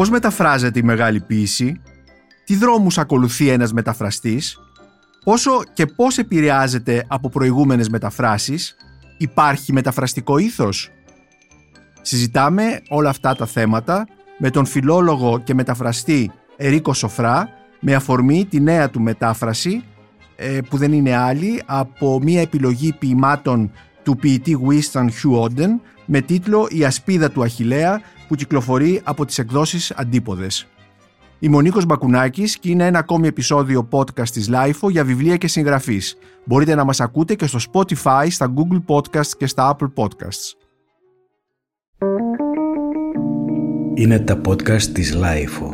Πώς μεταφράζεται η μεγάλη ποίηση, τι δρόμους ακολουθεί ένας μεταφραστής, πόσο και πώς επηρεάζεται από προηγούμενες μεταφράσεις, υπάρχει μεταφραστικό ήθος; Συζητάμε όλα αυτά τα θέματα με τον φιλόλογο και μεταφραστή Ερίκο Σοφρά με αφορμή τη νέα του μετάφραση ε, που δεν είναι άλλη από μια επιλογή ποιημάτων του ποιητή Winston Hugh Oden με τίτλο «Η ασπίδα του Αχιλέα» που κυκλοφορεί από τις εκδόσεις Αντίποδες. Είμαι ο Νίκος Μπακουνάκης και είναι ένα ακόμη επεισόδιο podcast της LIFO για βιβλία και συγγραφείς. Μπορείτε να μας ακούτε και στο Spotify, στα Google Podcasts και στα Apple Podcasts. Είναι τα podcast της LIFO.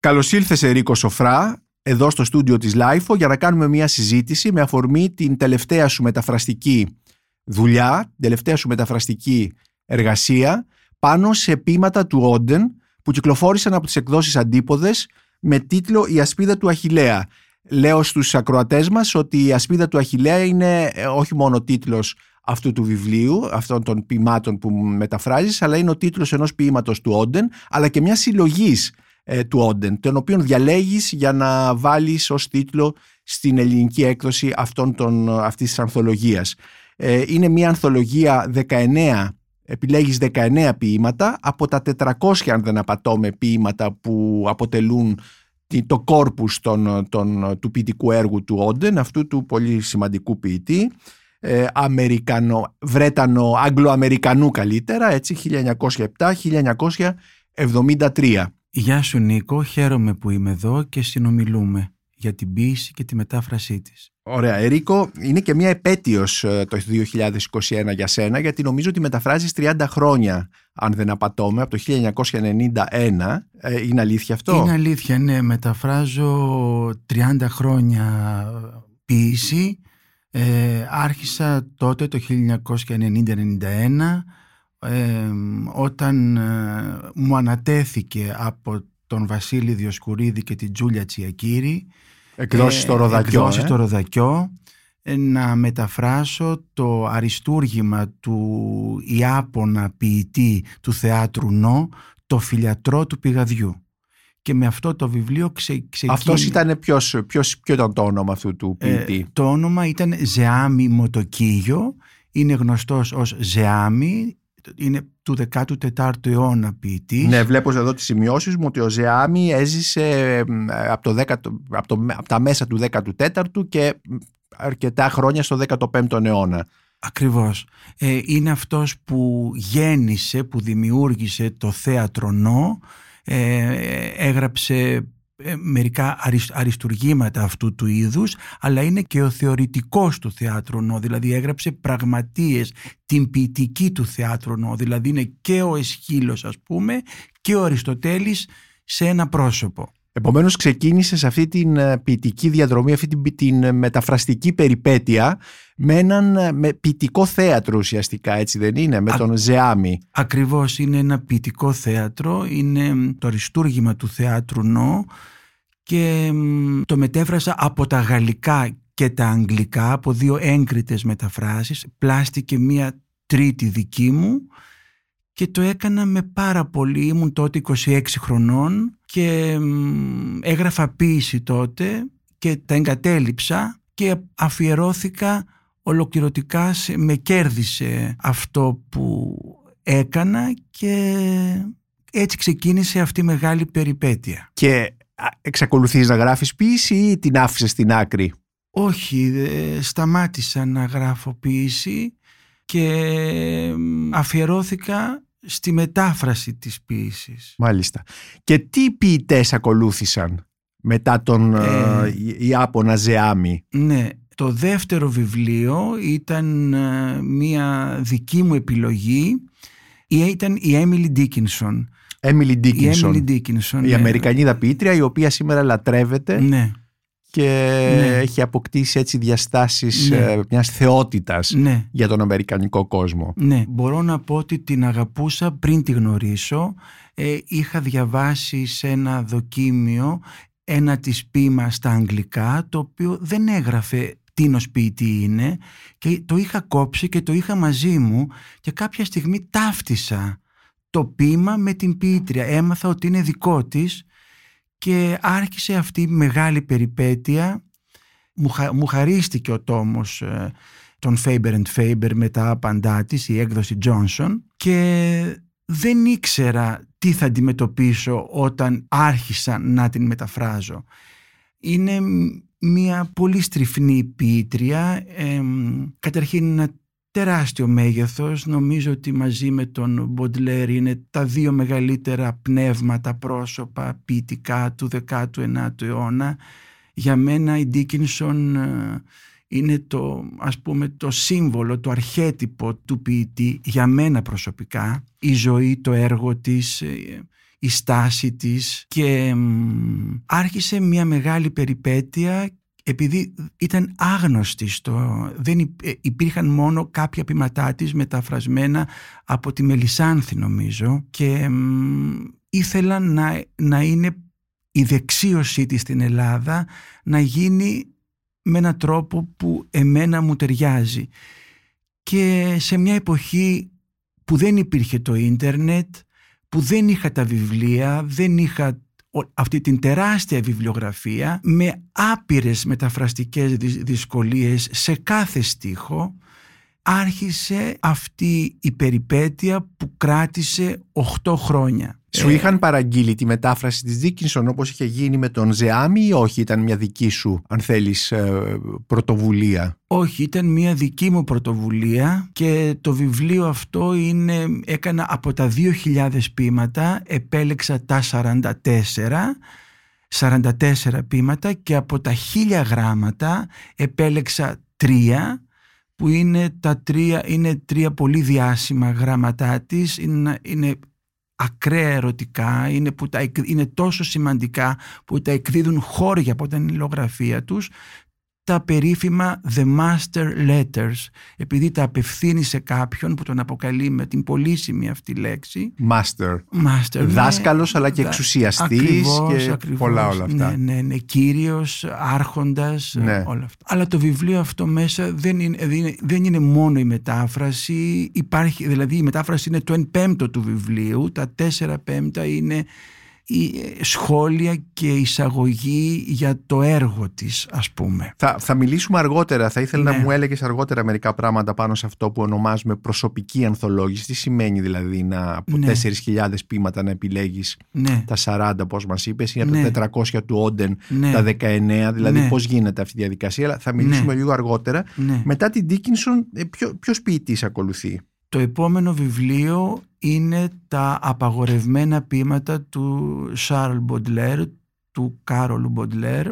Καλώς ήλθες Ερίκο Σοφρά, εδώ στο στούντιο της LIFO για να κάνουμε μια συζήτηση με αφορμή την τελευταία σου μεταφραστική δουλειά, την τελευταία σου μεταφραστική εργασία πάνω σε ποίηματα του Όντεν που κυκλοφόρησαν από τις εκδόσεις Αντίποδες με τίτλο «Η ασπίδα του Αχιλέα». Λέω στους ακροατές μας ότι η ασπίδα του Αχιλέα είναι ε, όχι μόνο τίτλος αυτού του βιβλίου, αυτών των ποιημάτων που μεταφράζεις, αλλά είναι ο τίτλος ενός ποίηματος του Όντεν, αλλά και μιας συλλογής ε, του Όντεν, τον οποίο διαλέγεις για να βάλεις ως τίτλο στην ελληνική έκδοση αυτών των, αυτής της ανθολογίας. Ε, είναι μια ανθολογία 19 επιλέγεις 19 ποίηματα από τα 400 αν δεν απατώμε ποίηματα που αποτελούν το κόρπους των, των, του ποιητικού έργου του Όντεν, αυτού του πολύ σημαντικού ποιητή, ε, Αμερικανο, Βρέτανο, Αγγλοαμερικανού καλύτερα, έτσι 1907-1973. Γεια σου Νίκο, χαίρομαι που είμαι εδώ και συνομιλούμε για την ποίηση και τη μετάφρασή της. Ωραία. Ερίκο, είναι και μια επέτειος ε, το 2021 για σένα, γιατί νομίζω ότι μεταφράζεις 30 χρόνια, αν δεν απατώμε, από το 1991. Ε, είναι αλήθεια αυτό; Είναι αλήθεια, ναι. Μεταφράζω 30 χρόνια ποίηση. Ε, άρχισα τότε το 1990-91 όταν μου ανατέθηκε από τον Βασίλη Διοσκουρίδη και την Τζούλια Τσιακύρη Εκδόσεις στο Ροδακιό. Εκδόσεις στο Ροδακιό να μεταφράσω το αριστούργημα του Ιάπωνα ποιητή του θεάτρου Νό «Το φιλιατρό του πηγαδιού». Και με αυτό το βιβλίο ξε, ξεκίνησε... Αυτός ήταν ποιος, ποιος, ποιο ήταν το όνομα αυτού του ποιητή; Ε, το όνομα ήταν Ζεάμι Μοτοκίγιο. Είναι γνωστός ως Ζεάμι είναι του 14ου αιώνα ποιητής. Ναι, βλέπω εδώ τις σημειώσεις μου ότι ο Ζεάμι έζησε από, το 10, από, το, από τα μέσα του 14ου και αρκετά χρόνια στο 15ο αιώνα. Ακριβώς. Ε, είναι αυτός που γέννησε, που δημιούργησε το θέατρο Νό, ε, έγραψε ε, μερικά αριστουργήματα αυτού του είδους αλλά είναι και ο θεωρητικός του θέατρου νο, δηλαδή έγραψε πραγματείες την ποιητική του θέατρου νο, δηλαδή είναι και ο Εσχύλος ας πούμε και ο Αριστοτέλης σε ένα πρόσωπο. Επομένως ξεκίνησε σε αυτή την ε, ποιητική διαδρομή, αυτή την, την ε, μεταφραστική περιπέτεια με έναν ε, με ποιητικό θέατρο ουσιαστικά έτσι δεν είναι, με τον Ζεάμι. Ακριβώς είναι ένα ποιητικό θέατρο, είναι το αριστούργημα του θέατρου Νο και το μετέφρασα από τα γαλλικά και τα αγγλικά από δύο έγκριτες μεταφράσεις, πλάστηκε μία τρίτη δική μου και το έκανα με πάρα πολύ, ήμουν τότε 26 χρονών και έγραφα ποίηση τότε και τα εγκατέλειψα και αφιερώθηκα ολοκληρωτικά, σε, με κέρδισε αυτό που έκανα και έτσι ξεκίνησε αυτή η μεγάλη περιπέτεια. Και εξακολουθείς να γράφεις ποίηση ή την άφησες στην άκρη; Όχι, σταμάτησα να γράφω ποίηση και αφιερώθηκα στη μετάφραση της ποίησης. Μάλιστα. Και τι ποιητές ακολούθησαν μετά τον ε, ε Ιάπωνα Ζεάμι. Ναι, το δεύτερο βιβλίο ήταν ε, μία δική μου επιλογή. Ήταν η Έμιλι Ντίκινσον. Έμιλι Ντίκινσον. Η ναι. Αμερικανίδα ποιήτρια η οποία σήμερα λατρεύεται. Ναι και ναι. έχει αποκτήσει έτσι διαστάσεις ναι. Ε, μιας θεότητας ναι. για τον Αμερικανικό κόσμο. Ναι, μπορώ να πω ότι την αγαπούσα πριν τη γνωρίσω. Ε, είχα διαβάσει σε ένα δοκίμιο ένα της ποίημα στα αγγλικά το οποίο δεν έγραφε τίνος ποιητή είναι και το είχα κόψει και το είχα μαζί μου και κάποια στιγμή ταύτισα το ποίημα με την ποιήτρια. Έμαθα ότι είναι δικό της και άρχισε αυτή η μεγάλη περιπέτεια. Μου, μου χαρίστηκε ο τόμος ε, των Faber and Faber με τα άπαντά της, η έκδοση Johnson και δεν ήξερα τι θα αντιμετωπίσω όταν άρχισα να την μεταφράζω. Είναι μια πολύ στριφνή ποιήτρια, ε, καταρχήν ένα τεράστιο μέγεθος, νομίζω ότι μαζί με τον Μποντλέρ είναι τα δύο μεγαλύτερα πνεύματα, πρόσωπα ποιητικά του 19ου αιώνα. Για μένα η Ντίκινσον ε, είναι το, ας πούμε, το σύμβολο, το αρχέτυπο του ποιητή για μένα προσωπικά. Η ζωή, το έργο της, ε, η στάση της και άρχισε μια μεγάλη περιπέτεια επειδή ήταν άγνωστη στο, δεν ε, υπήρχαν μόνο κάποια ποιηματά της μεταφρασμένα από τη Μελισάνθη νομίζω και ήθελα να, να είναι η δεξίωσή της στην Ελλάδα να γίνει με έναν τρόπο που εμένα μου ταιριάζει. Και σε μια εποχή που δεν υπήρχε το ίντερνετ που δεν είχα τα βιβλία δεν είχα αυτή την τεράστια βιβλιογραφία με άπειρες μεταφραστικές δυσκολίες σε κάθε στίχο άρχισε αυτή η περιπέτεια που κράτησε 8 χρόνια. Σου ε, είχαν παραγγείλει τη μετάφραση της Δίκινσον όπως είχε γίνει με τον Ζεάμι ή όχι ήταν μια δική σου αν θέλεις ε, πρωτοβουλία; Όχι ήταν μια δική μου πρωτοβουλία και το βιβλίο αυτό είναι, έκανα από τα 2.000 ποίηματα επέλεξα τα 44 44 ποίηματα και από τα 1000 γράμματα επέλεξα τρία που είναι τα τρία, είναι τρία πολύ διάσημα γράμματά της, είναι, είναι ακραία ερωτικά, είναι, που τα, είναι τόσο σημαντικά που τα εκδίδουν χώρια από την υλογραφία τους τα περίφημα The Master Letters επειδή τα απευθύνει σε κάποιον που τον αποκαλεί με την πολύσιμη αυτή λέξη. Master, Master Δάσκαλος αλλά και εξουσιαστής ακριβώς, και ακριβώς, πολλά όλα αυτά. Ναι, ναι, ναι, κύριος, άρχοντας, Ναι. όλα αυτά. Αλλά το βιβλίο αυτό μέσα δεν είναι, δεν είναι, δεν είναι μόνο η μετάφραση, υπάρχει, δηλαδή η μετάφραση είναι το 1 πέμπτο του βιβλίου, τα 4 πέμπτα είναι η ε, σχόλια και εισαγωγή για το έργο της ας πούμε. Θα, θα μιλήσουμε αργότερα. Θα ήθελα Ναι. να μου έλεγες αργότερα μερικά πράγματα πάνω σε αυτό που ονομάζουμε προσωπική ανθολόγηση. Τι σημαίνει δηλαδή να από Ναι. 4.000 ποίηματα να επιλέγεις Ναι, τα 40, όπως μας είπες, ή από Ναι. τα 400 του Όντεν ναι, τα 19. Δηλαδή, Ναι. πώς γίνεται αυτή η διαδικασία. Αλλά θα μιλήσουμε λίγο αργότερα. ναι. Μετά την Dickinson, ε, ποιο ποιος ποιητής ακολουθεί; Το επόμενο βιβλίο είναι τα απαγορευμένα ποίηματα του Σάρλ Μποντλέρ, του Κάρολ Μποντλέρ,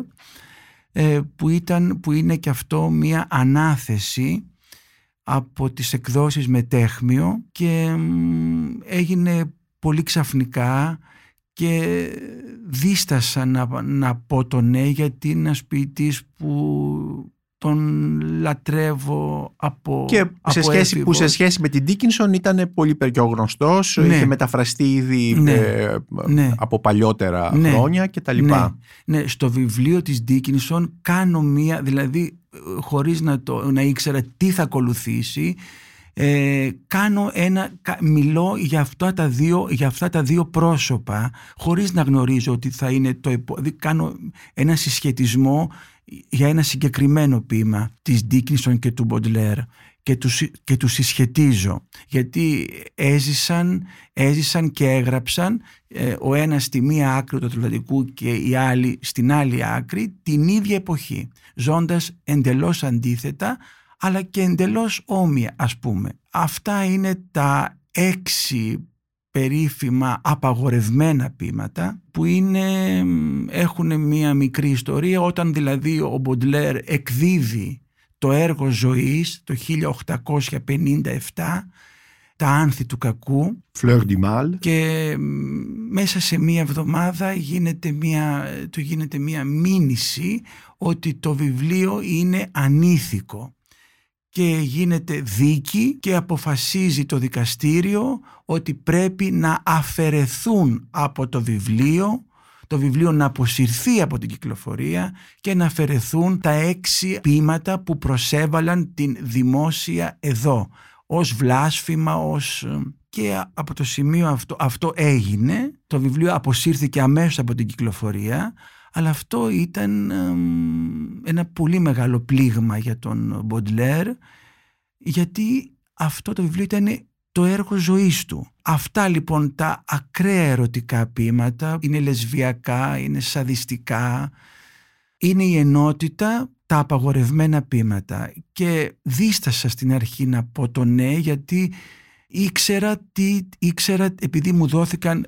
ε, που, ήταν, που είναι και αυτό μία ανάθεση από τις εκδόσεις Μετέχμιο και μ, έγινε πολύ ξαφνικά και δίστασα να, να πω το ναι γιατί είναι ένας ποιητής που τον λατρεύω από Και σε από σχέση, που σε έφηβος. σχέση με την Dickinson ήταν πολύ πιο γνωστός, Ναι. είχε μεταφραστεί ήδη Ναι. ε, Ναι. από παλιότερα Ναι. χρόνια κτλ. Ναι, ναι, στο βιβλίο της Dickinson κάνω μία, δηλαδή ε, χωρίς να, το, να ήξερα τι θα ακολουθήσει, ε, κάνω ένα, κα- μιλώ για αυτά, τα δύο, για αυτά τα δύο πρόσωπα χωρίς να γνωρίζω ότι θα είναι το επο... δηλαδή κάνω ένα συσχετισμό για ένα συγκεκριμένο ποίημα της Dickinson και του Baudelaire και τους, συ- και τους συσχετίζω γιατί έζησαν, έζησαν και έγραψαν ε, ο ένας στη μία άκρη του Ατλαντικού και η άλλη στην άλλη άκρη την ίδια εποχή ζώντας εντελώς αντίθετα αλλά και εντελώς όμοια ας πούμε. Αυτά είναι τα έξι περίφημα απαγορευμένα ποίηματα που είναι, έχουν μία μικρή ιστορία όταν δηλαδή ο Μποντλέρ εκδίδει το έργο ζωής το 1857 τα άνθη του κακού Fleur du Mal. και μ, μέσα σε μία εβδομάδα γίνεται μία, του γίνεται μία μήνυση ότι το βιβλίο είναι ανήθικο και γίνεται δίκη και αποφασίζει το δικαστήριο ότι πρέπει να αφαιρεθούν από το βιβλίο το βιβλίο να αποσυρθεί από την κυκλοφορία και να αφαιρεθούν τα έξι ποίηματα που προσέβαλαν την δημόσια εδώ ως βλάσφημα, ως ε, και από το σημείο αυτό, αυτό έγινε. Το βιβλίο αποσύρθηκε αμέσως από την κυκλοφορία αλλά αυτό ήταν ένα πολύ μεγάλο πλήγμα για τον Μποντλέρ γιατί αυτό το βιβλίο ήταν το έργο ζωής του. Αυτά λοιπόν τα ακραία ερωτικά ποίηματα είναι λεσβιακά, είναι σαδιστικά, είναι η ενότητα τα απαγορευμένα ποίηματα και δίστασα στην αρχή να πω το ναι γιατί ήξερα, τι, ήξερα επειδή μου δόθηκαν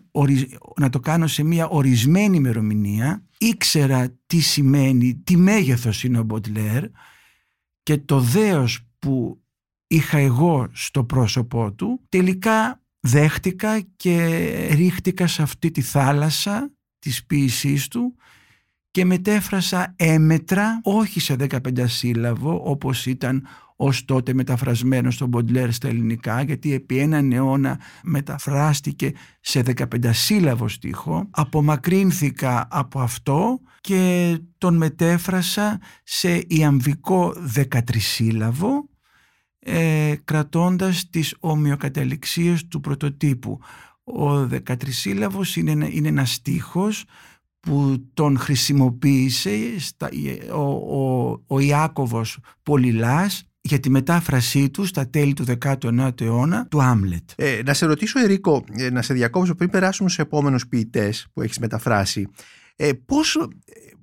να το κάνω σε μια ορισμένη ημερομηνία ήξερα τι σημαίνει, τι μέγεθος είναι ο Μποντλέρ και το δέος που είχα εγώ στο πρόσωπό του τελικά δέχτηκα και ρίχτηκα σε αυτή τη θάλασσα της ποίησής του και μετέφρασα έμετρα, όχι σε 15 σύλλαβο όπως ήταν ως τότε μεταφρασμένος στον Μποντλέρ στα ελληνικά γιατί επί έναν αιώνα μεταφράστηκε σε 15 σύλλαβο στίχο απομακρύνθηκα από αυτό και τον μετέφρασα σε ιαμβικό 13 σύλλαβο ε, κρατώντας τις ομοιοκαταληξίες του πρωτοτύπου. Ο 13 σύλλαβος είναι, είναι ένας στίχος που τον χρησιμοποίησε ο, ο, ο Ιάκωβος Πολυλάς για τη μετάφρασή του στα τέλη του 19ου αιώνα του Άμλετ. Ε, να σε ρωτήσω Ερίκο, ε, να σε διακόψω πριν περάσουμε στους επόμενους ποιητές που έχεις μεταφράσει. Ε, πώς ε,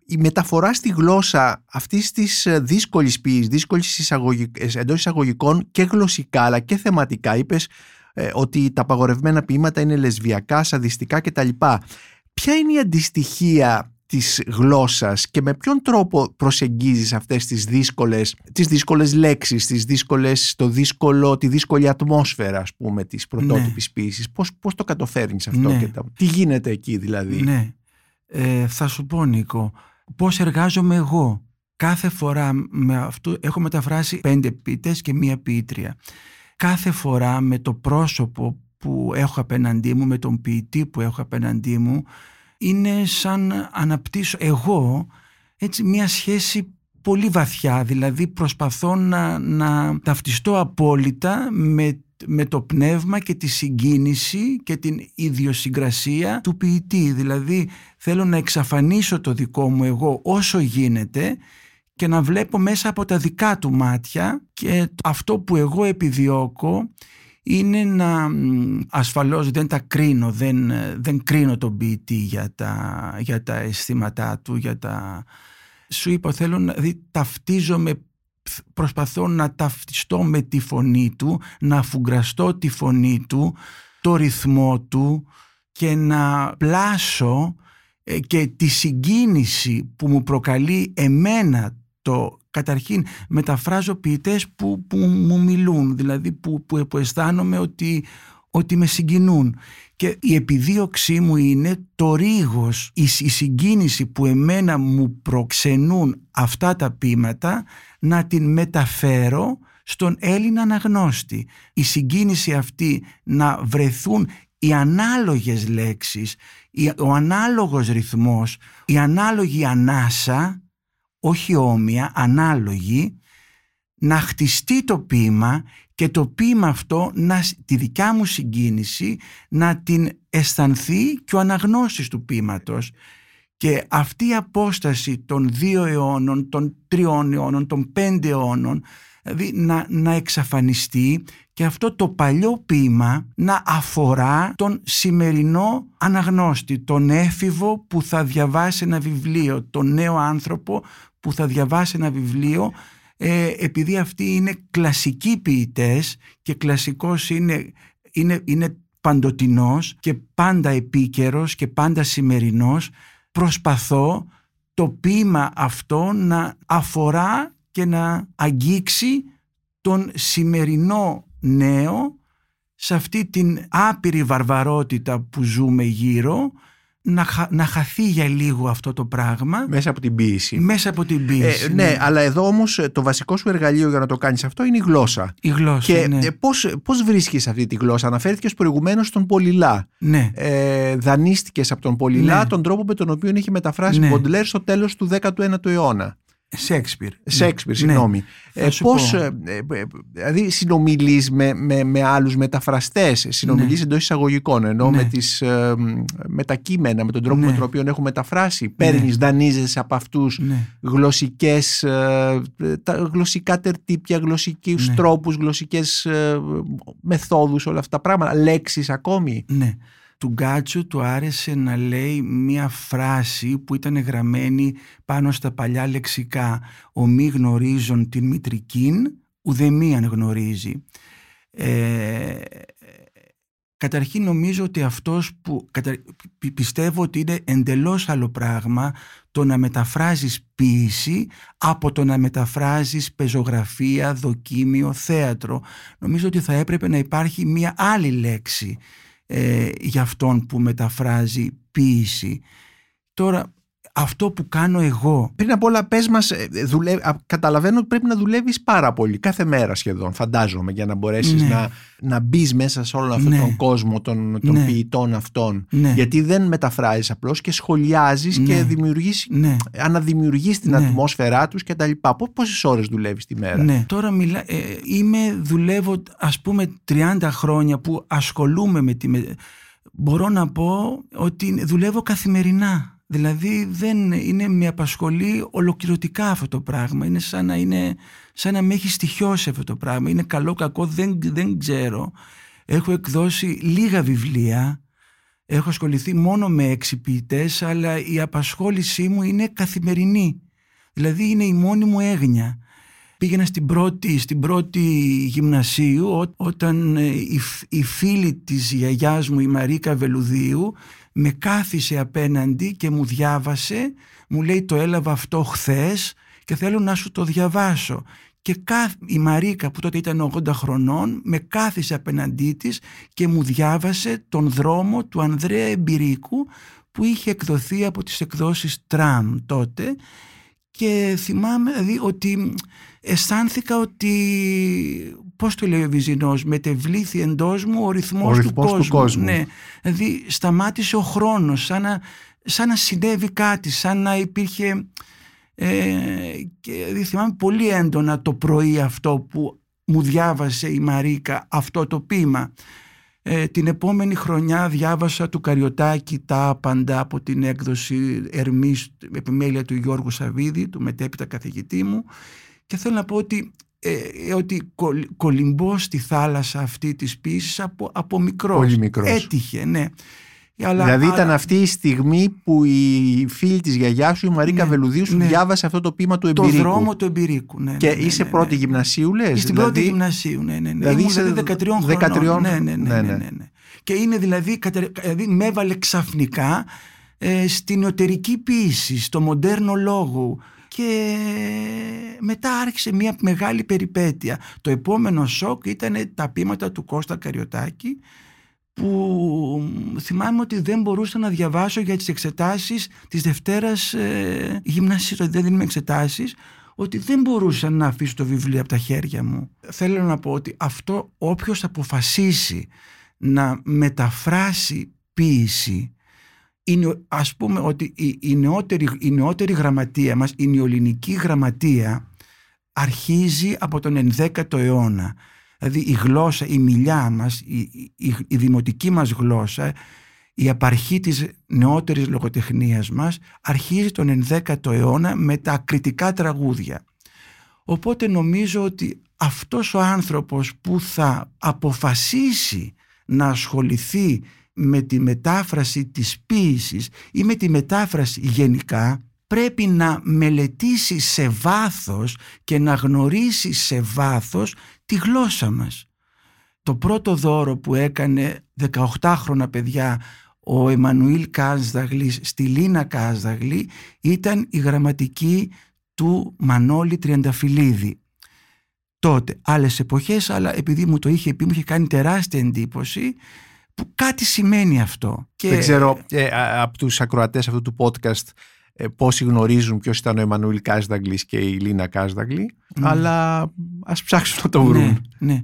η μεταφορά στη γλώσσα αυτής της δύσκολης ποιής, δύσκολης εισαγωγικ, εντός εισαγωγικών και γλωσσικά αλλά και θεματικά, είπες ότι τα απαγορευμένα ποίηματα είναι λεσβιακά, σαδιστικά κτλ. Ποια είναι η αντιστοιχία της γλώσσας και με ποιον τρόπο προσεγγίζεις αυτές τις δύσκολες, τις δύσκολες λέξεις, τις δύσκολες, το δύσκολο, τη δύσκολη ατμόσφαιρα ας πούμε της πρωτότυπης ναι. ποίησης. Πώς, πώς το κατοφέρνεις αυτό ναι. και τα, τι γίνεται εκεί δηλαδή; Ναι, ε, θα σου πω Νίκο, πώς εργάζομαι εγώ. Κάθε φορά με αυτό έχω μεταφράσει πέντε ποιητές και μία ποιήτρια. Κάθε φορά με το πρόσωπο που έχω απέναντί μου, με τον ποιητή που έχω απέναντί μου, είναι σαν αναπτύσσω εγώ έτσι μια σχέση πολύ βαθιά, δηλαδή προσπαθώ να, να ταυτιστώ απόλυτα με, με το πνεύμα και τη συγκίνηση και την ιδιοσυγκρασία του ποιητή. Δηλαδή θέλω να εξαφανίσω το δικό μου εγώ όσο γίνεται και να βλέπω μέσα από τα δικά του μάτια και αυτό που εγώ επιδιώκω είναι να ασφαλώς δεν τα κρίνω, δεν, δεν κρίνω τον ποιητή για τα, για τα αισθήματά του, για τα... Σου είπα θέλω να δει, ταυτίζομαι, προσπαθώ να ταυτιστώ με τη φωνή του, να αφουγκραστώ τη φωνή του, το ρυθμό του και να πλάσω ε, και τη συγκίνηση που μου προκαλεί εμένα το καταρχήν μεταφράζω ποιητές που, που μου μιλούν, δηλαδή που, που, που αισθάνομαι ότι, ότι με συγκινούν. Και η επιδίωξή μου είναι το ρίγος, η, η συγκίνηση που εμένα μου προξενούν αυτά τα ποίηματα να την μεταφέρω στον Έλληνα αναγνώστη. Η συγκίνηση αυτή να βρεθούν οι ανάλογες λέξεις, ο ανάλογος ρυθμός, η ανάλογη ανάσα όχι όμοια, ανάλογη, να χτιστεί το ποίημα και το ποίημα αυτό, να, τη δικιά μου συγκίνηση, να την αισθανθεί και ο αναγνώστης του ποίηματος. Και αυτή η απόσταση των δύο αιώνων, των τριών αιώνων, των πέντε αιώνων, δηλαδή να, να εξαφανιστεί και αυτό το παλιό ποίημα να αφορά τον σημερινό αναγνώστη, τον έφηβο που θα διαβάσει ένα βιβλίο, τον νέο άνθρωπο που θα διαβάσει ένα βιβλίο ε, επειδή αυτοί είναι κλασικοί ποιητές και κλασικός είναι, είναι, είναι παντοτινός και πάντα επίκαιρος και πάντα σημερινός προσπαθώ το ποίημα αυτό να αφορά και να αγγίξει τον σημερινό νέο σε αυτή την άπειρη βαρβαρότητα που ζούμε γύρω να, να χαθεί για λίγο αυτό το πράγμα. Μέσα από την ποίηση. Μέσα από την ποίηση. Ε, ναι, ναι, αλλά εδώ όμως ε, το βασικό σου εργαλείο για να το κάνεις αυτό είναι η γλώσσα. Η γλώσσα, Και ναι. ε, πώς, πώς βρίσκεις αυτή τη γλώσσα; Αναφέρθηκες προηγουμένως στον Πολυλά. Ναι. Ε, δανείστηκες από τον Πολυλά Ναι. τον τρόπο με τον οποίο είχε μεταφράσει Ναι. Μποντλέρ στο τέλος του 19ου αιώνα. Σέξπιρ. Σέξπιρ, Ναι. συγγνώμη. Θα Ε, σου πώς, πω. ε, ε, ε, δηλαδή συνομιλείς με, με, με άλλους μεταφραστές, συνομιλείς Ναι. εντός εισαγωγικών, ενώ Ναι. με, τις, ε, με τα κείμενα, με τον τρόπο Ναι. με τον οποίο έχουν μεταφράσει, παίρνεις, δανείζεσαι από αυτούς Ναι. γλωσσικές, ε, τα γλωσσικά τερτύπια, γλωσσικούς Ναι. τρόπους, γλωσσικές ε, μεθόδους, όλα αυτά τα πράγματα, λέξεις ακόμη. Ναι. Του Γκάτσου του άρεσε να λέει μία φράση που ήταν γραμμένη πάνω στα παλιά λεξικά «Ο μη γνωρίζον την μητρικήν, ουδεμίαν γνωρίζει». Ε, καταρχήν νομίζω ότι αυτός που κατα- πι- πιστεύω ότι είναι εντελώς άλλο πράγμα το να μεταφράζεις ποίηση από το να μεταφράζεις πεζογραφία, δοκίμιο, θέατρο. Νομίζω ότι θα έπρεπε να υπάρχει μία άλλη λέξη ε, για αυτόν που μεταφράζει ποίηση. Τώρα, αυτό που κάνω εγώ Πριν απ' όλα πες μας, ε, δουλεύει- α, καταλαβαίνω ότι πρέπει να δουλεύεις πάρα πολύ, κάθε μέρα σχεδόν φαντάζομαι για να μπορέσεις Ναι. να, να μπεις μέσα σε όλο αυτόν Ναι. τον κόσμο των, των Ναι. ποιητών αυτών. ναι, Γιατί δεν μεταφράζεις απλώς και σχολιάζεις και Ναι. δημιουργείς, ναι, αναδημιουργείς την Ναι. ατμόσφαιρά τους και τα λοιπά. Πό- Πόσες ώρες δουλεύεις τη μέρα; ναι. Τώρα μιλά, ε, είμαι, δουλεύω ας πούμε 30 χρόνια που ασχολούμαι με τη... με- μπορώ να πω ότι δουλεύω καθημερινά. Δηλαδή δεν είναι, με απασχολεί ολοκληρωτικά αυτό το πράγμα. Είναι σαν να, είναι, σαν να με έχει στοιχειώσει αυτό το πράγμα. Είναι καλό, κακό, δεν, δεν ξέρω. Έχω εκδώσει λίγα βιβλία. Έχω ασχοληθεί μόνο με έξι ποιητές, αλλά η απασχόλησή μου είναι καθημερινή. Δηλαδή είναι η μόνη μου έγνοια. Πήγαινα στην πρώτη, στην πρώτη γυμνασίου ό- όταν ε, η, φ- η φίλη της γιαγιάς μου η Μαρίκα Βελουδίου με κάθισε απέναντι και μου διάβασε μου λέει το έλαβα αυτό χθες και θέλω να σου το διαβάσω και κάθ- η Μαρίκα που τότε ήταν 80 χρονών με κάθισε απέναντί της και μου διάβασε τον δρόμο του Ανδρέα Εμπειρίκου που είχε εκδοθεί από τις εκδόσεις Τραμ τότε και θυμάμαι δηλαδή ότι αισθάνθηκα ότι πώς το λέει ο Βυζινός μετεβλήθη εντός μου ο ρυθμός, Ο ρυθμός του κόσμου. Ναι, δηλαδή σταμάτησε ο χρόνος σαν να, σαν να συνέβη κάτι σαν να υπήρχε ε, και δηλαδή, θυμάμαι πολύ έντονα το πρωί αυτό που μου διάβασε η Μαρίκα αυτό το ποίημα ε, την επόμενη χρονιά διάβασα του Καριωτάκη τα άπαντα από την έκδοση Ερμής επιμέλεια του Γιώργου Σαββίδη, του μετέπειτα καθηγητή μου και θέλω να πω ότι, ε, ότι κολ, κολυμπώ στη θάλασσα αυτή της ποίησης από, από μικρός. Πολύ μικρός. Έτυχε, ναι. Αλλά, δηλαδή ήταν αλλά αυτή η στιγμή που η φίλη της γιαγιάς σου, η Μαρίκα Ναι, Βελουδίου, σου ναι. διάβασε αυτό το ποίημα του το εμπειρίκου. δρόμο του εμπειρίκου. Ναι, Και ναι, ναι, είσαι ναι, πρώτη ναι. γυμνασίου λες. Στην δηλαδή, πρώτη γυμνασίου, ναι, ναι. ναι. δηλαδή Ήμουν είσαι δηλαδή 13 χρονών. 13 Ναι, ναι, ναι, ναι, ναι, ναι. ναι, ναι. Και είναι δηλαδή, κατα- δηλαδή με έβαλε ξαφνικά ε, στην ιωτερική ποίηση, στο μοντέρνο λόγο και μετά άρχισε μια μεγάλη περιπέτεια. Το επόμενο σοκ ήταν τα ποίηματα του Κώστα Καριωτάκη που θυμάμαι ότι δεν μπορούσα να διαβάσω για τις εξετάσεις της Δευτέρας ε, γυμνασίου, ότι δεν δίνουμε εξετάσεις, ότι δεν μπορούσα να αφήσω το βιβλίο από τα χέρια μου. Θέλω να πω ότι αυτό όποιος αποφασίσει να μεταφράσει ποίηση είναι ας πούμε ότι η, η, νεότερη, η νεότερη γραμματεία μας, η νεοελληνική γραμματεία αρχίζει από τον 11ο αιώνα. Δηλαδή η γλώσσα, η μιλιά μας, η, η, η δημοτική μας γλώσσα, η απαρχή της νεότερης λογοτεχνίας μας αρχίζει τον 11ο αιώνα με τα ακριτικά τραγούδια. Οπότε νομίζω ότι αυτός ο άνθρωπος που θα αποφασίσει να ασχοληθεί με τη μετάφραση της ποίησης ή με τη μετάφραση γενικά πρέπει να μελετήσεις σε βάθος και να γνωρίσεις σε βάθος τη γλώσσα μας. Το πρώτο δώρο που έκανε 18χρονα παιδιά ο Εμμανουήλ Κάσδαγλης στη Λίνα Κάσδαγλη ήταν η γραμματική του Μανώλη Τριανταφυλλίδη. Τότε, άλλες εποχές, αλλά επειδή μου το είχε πει, μου είχε κάνει τεράστια εντύπωση που κάτι σημαίνει αυτό. Και... Δεν ξέρω ε, α- από τους ακροατές αυτού του podcast ε, πόσοι γνωρίζουν ποιος ήταν ο Εμμανουήλ Κάσδαγλης και η Λίνα Κάσδαγλη, Ναι. αλλά ας ψάξουν να το βρουν. Ναι, ναι.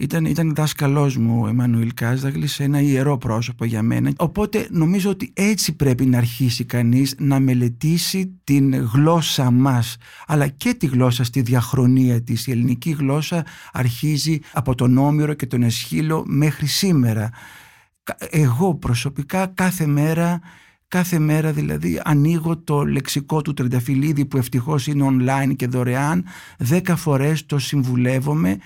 Ήταν, ήταν δάσκαλός μου ο Εμμανουήλ Κάζδαγλης, ένα ιερό πρόσωπο για μένα. Οπότε νομίζω ότι έτσι πρέπει να αρχίσει κανείς να μελετήσει την γλώσσα μας, αλλά και τη γλώσσα στη διαχρονία της. Η ελληνική γλώσσα αρχίζει από τον Όμηρο και τον Εσχύλο μέχρι σήμερα. Εγώ προσωπικά κάθε μέρα Κάθε μέρα δηλαδή ανοίγω το λεξικό του Τρενταφυλλίδη που ευτυχώς είναι online και δωρεάν. Δέκα φορές το συμβουλεύομαι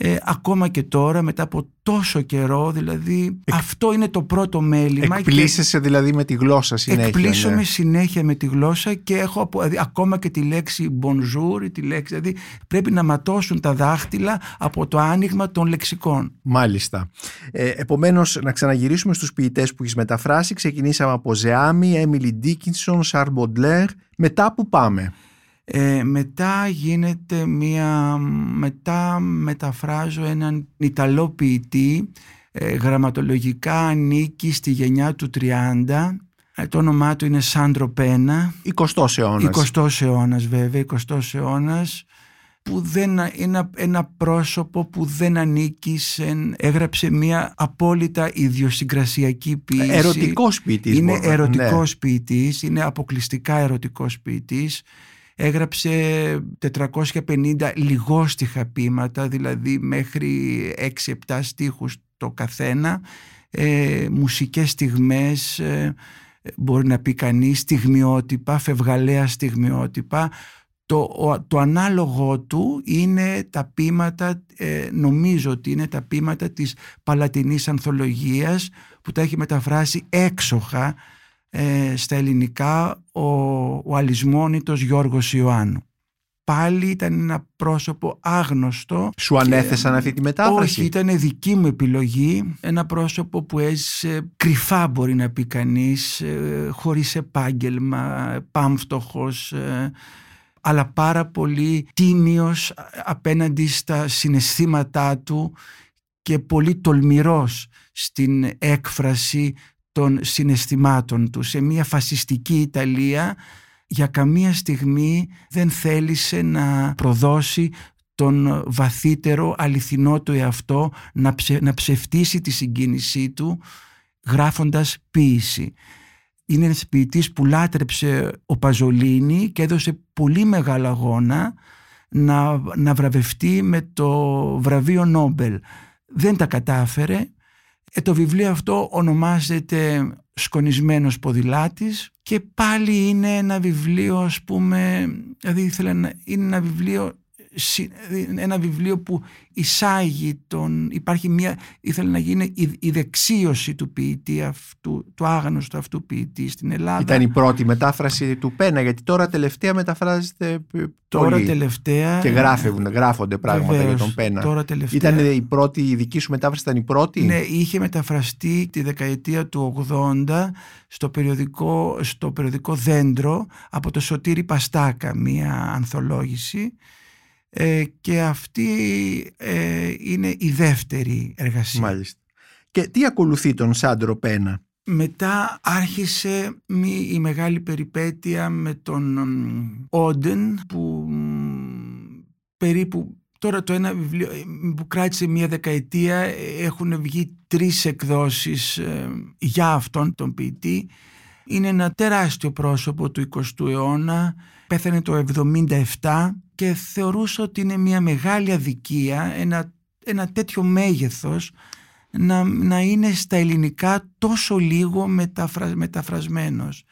ε, ακόμα και τώρα μετά από τόσο καιρό δηλαδή αυτό είναι το πρώτο μέλημα Εκπλήσεσαι δηλαδή με τη γλώσσα συνέχεια Εκπλήσωμαι ναι. συνέχεια με τη γλώσσα και έχω δηλαδή, ακόμα και τη λέξη bonjour τη λέξη, δηλαδή πρέπει να ματώσουν τα δάχτυλα από το άνοιγμα των λεξικών. Μάλιστα. Ε, Επομένως να ξαναγυρίσουμε στους ποιητές που έχεις μεταφράσει. Ξεκινήσαμε από Ζεάμι, Έμιλι Ντίκινσον, Σαρ μετά που πάμε ε, μετά γίνεται μια... Μετά μεταφράζω έναν Ιταλό ποιητή, ε, γραμματολογικά ανήκει στη γενιά του 30, ε, το όνομά του είναι Σάντρο Πένα. 20ος αιώνας. 20ος αιώνας βέβαια, 20ος αιώνας που δεν είναι ένα πρόσωπο που δεν ανήκει σε, έγραψε μια απόλυτα ιδιοσυγκρασιακή ποιήση. Ερωτικός ποιητής. Είναι ερωτικός ναι. ποιητής, είναι αποκλειστικά ερωτικός ποιητής έγραψε 450 λιγόστιχα ποίηματα, δηλαδή μέχρι 6-7 στίχους το καθένα, ε, μουσικές στιγμές, ε, μπορεί να πει κανείς, στιγμιότυπα, φευγαλαία στιγμιότυπα. Το, το ανάλογο του είναι τα ποίηματα, ε, νομίζω ότι είναι τα ποίηματα της Παλατινής Ανθολογίας που τα έχει μεταφράσει έξοχα ε, στα ελληνικά ο, ο αλυσμόνητος Γιώργος Ιωάννου. Πάλι ήταν ένα πρόσωπο άγνωστο. Σου ανέθεσαν αυτή τη μετάφραση; Όχι, ήταν δική μου επιλογή. Ένα πρόσωπο που έζησε κρυφά μπορεί να πει κανείς, ε, χωρίς επάγγελμα, πάμφτωχος, ε, αλλά πάρα πολύ τίμιος απέναντι στα συναισθήματά του και πολύ τολμηρός στην έκφραση των συναισθημάτων του. Σε μια φασιστική Ιταλία για καμία στιγμή δεν θέλησε να προδώσει τον βαθύτερο αληθινό του εαυτό να, να ψευτήσει τη συγκίνησή του γράφοντας ποίηση. Είναι ένας ποιητής που λάτρεψε ο Παζολίνη και έδωσε πολύ μεγάλο αγώνα να, να βραβευτεί με το βραβείο Νόμπελ. Δεν τα κατάφερε ε, το βιβλίο αυτό ονομάζεται «Σκονισμένος ποδηλάτης» και πάλι είναι ένα βιβλίο, ας πούμε, δηλαδή ήθελα να, είναι ένα βιβλίο ένα βιβλίο που εισάγει τον, υπάρχει μια, ήθελε να γίνει η, η δεξίωση του ποιητή αυτού, του άγνωστου αυτού ποιητή στην Ελλάδα. Ήταν η πρώτη μετάφραση του Πένα, γιατί τώρα τελευταία μεταφράζεται Τώρα πολύ. τελευταία. Και γράφουν, γράφονται πράγματα βεβαίως, για τον Πένα. Τώρα τελευταία. Ήταν η πρώτη, η δική σου μετάφραση ήταν η πρώτη; Ναι, είχε μεταφραστεί τη δεκαετία του 80 στο περιοδικό, στο περιοδικό Δέντρο από το Σωτήρη Παστάκα, μία ανθολόγηση ε, και αυτή ε, είναι η δεύτερη εργασία. Μάλιστα. Και τι ακολουθεί τον Σάντρο Πένα; Μετά άρχισε η μεγάλη περιπέτεια με τον Όντεν που περίπου τώρα το ένα βιβλίο ε, που κράτησε μία δεκαετία έχουν βγει τρεις εκδόσεις για αυτόν τον ποιητή. Είναι ένα τεράστιο πρόσωπο του 20ου αιώνα, πέθανε το 77 και θεωρούσα ότι είναι μια μεγάλη αδικία ένα, ένα τέτοιο μέγεθος να, να είναι στα ελληνικά τόσο λίγο μεταφρα, μεταφρασμένος.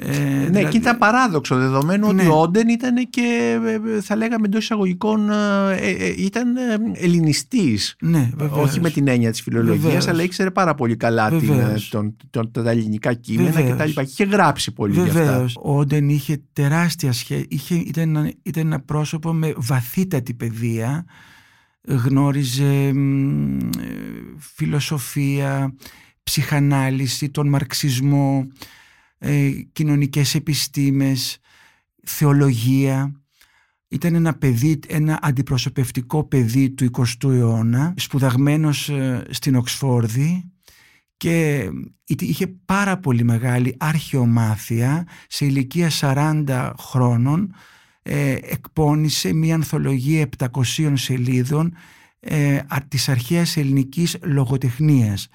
Ε, ναι, δηλαδή... και ήταν παράδοξο δεδομένου ναι. ότι ο Όντεν ήταν και ε, θα λέγαμε εντός εισαγωγικών ε, ε, ήταν ελληνιστής. Ναι, όχι με την έννοια της φιλολογίας αλλά ήξερε πάρα πολύ καλά την, τον, τον, τα ελληνικά κείμενα και τα λοιπά. Είχε γράψει πολύ Βεβαίως. Ο Όντεν είχε τεράστια σχέση ήταν, ήταν ένα πρόσωπο με βαθύτατη παιδεία γνώριζε φιλοσοφία ψυχανάλυση, τον μαρξισμό ε, κοινωνικές επιστήμες, θεολογία. Ήταν ένα παιδί, ένα αντιπροσωπευτικό παιδί του 20ου αιώνα, σπουδαγμένος ε, στην Οξφόρδη και είχε πάρα πολύ μεγάλη αρχαιομάθεια σε ηλικία 40 χρόνων ε, εκπώνησε μια ανθολογία 700 σελίδων ε, της αρχαίας ελληνικής λογοτεχνίας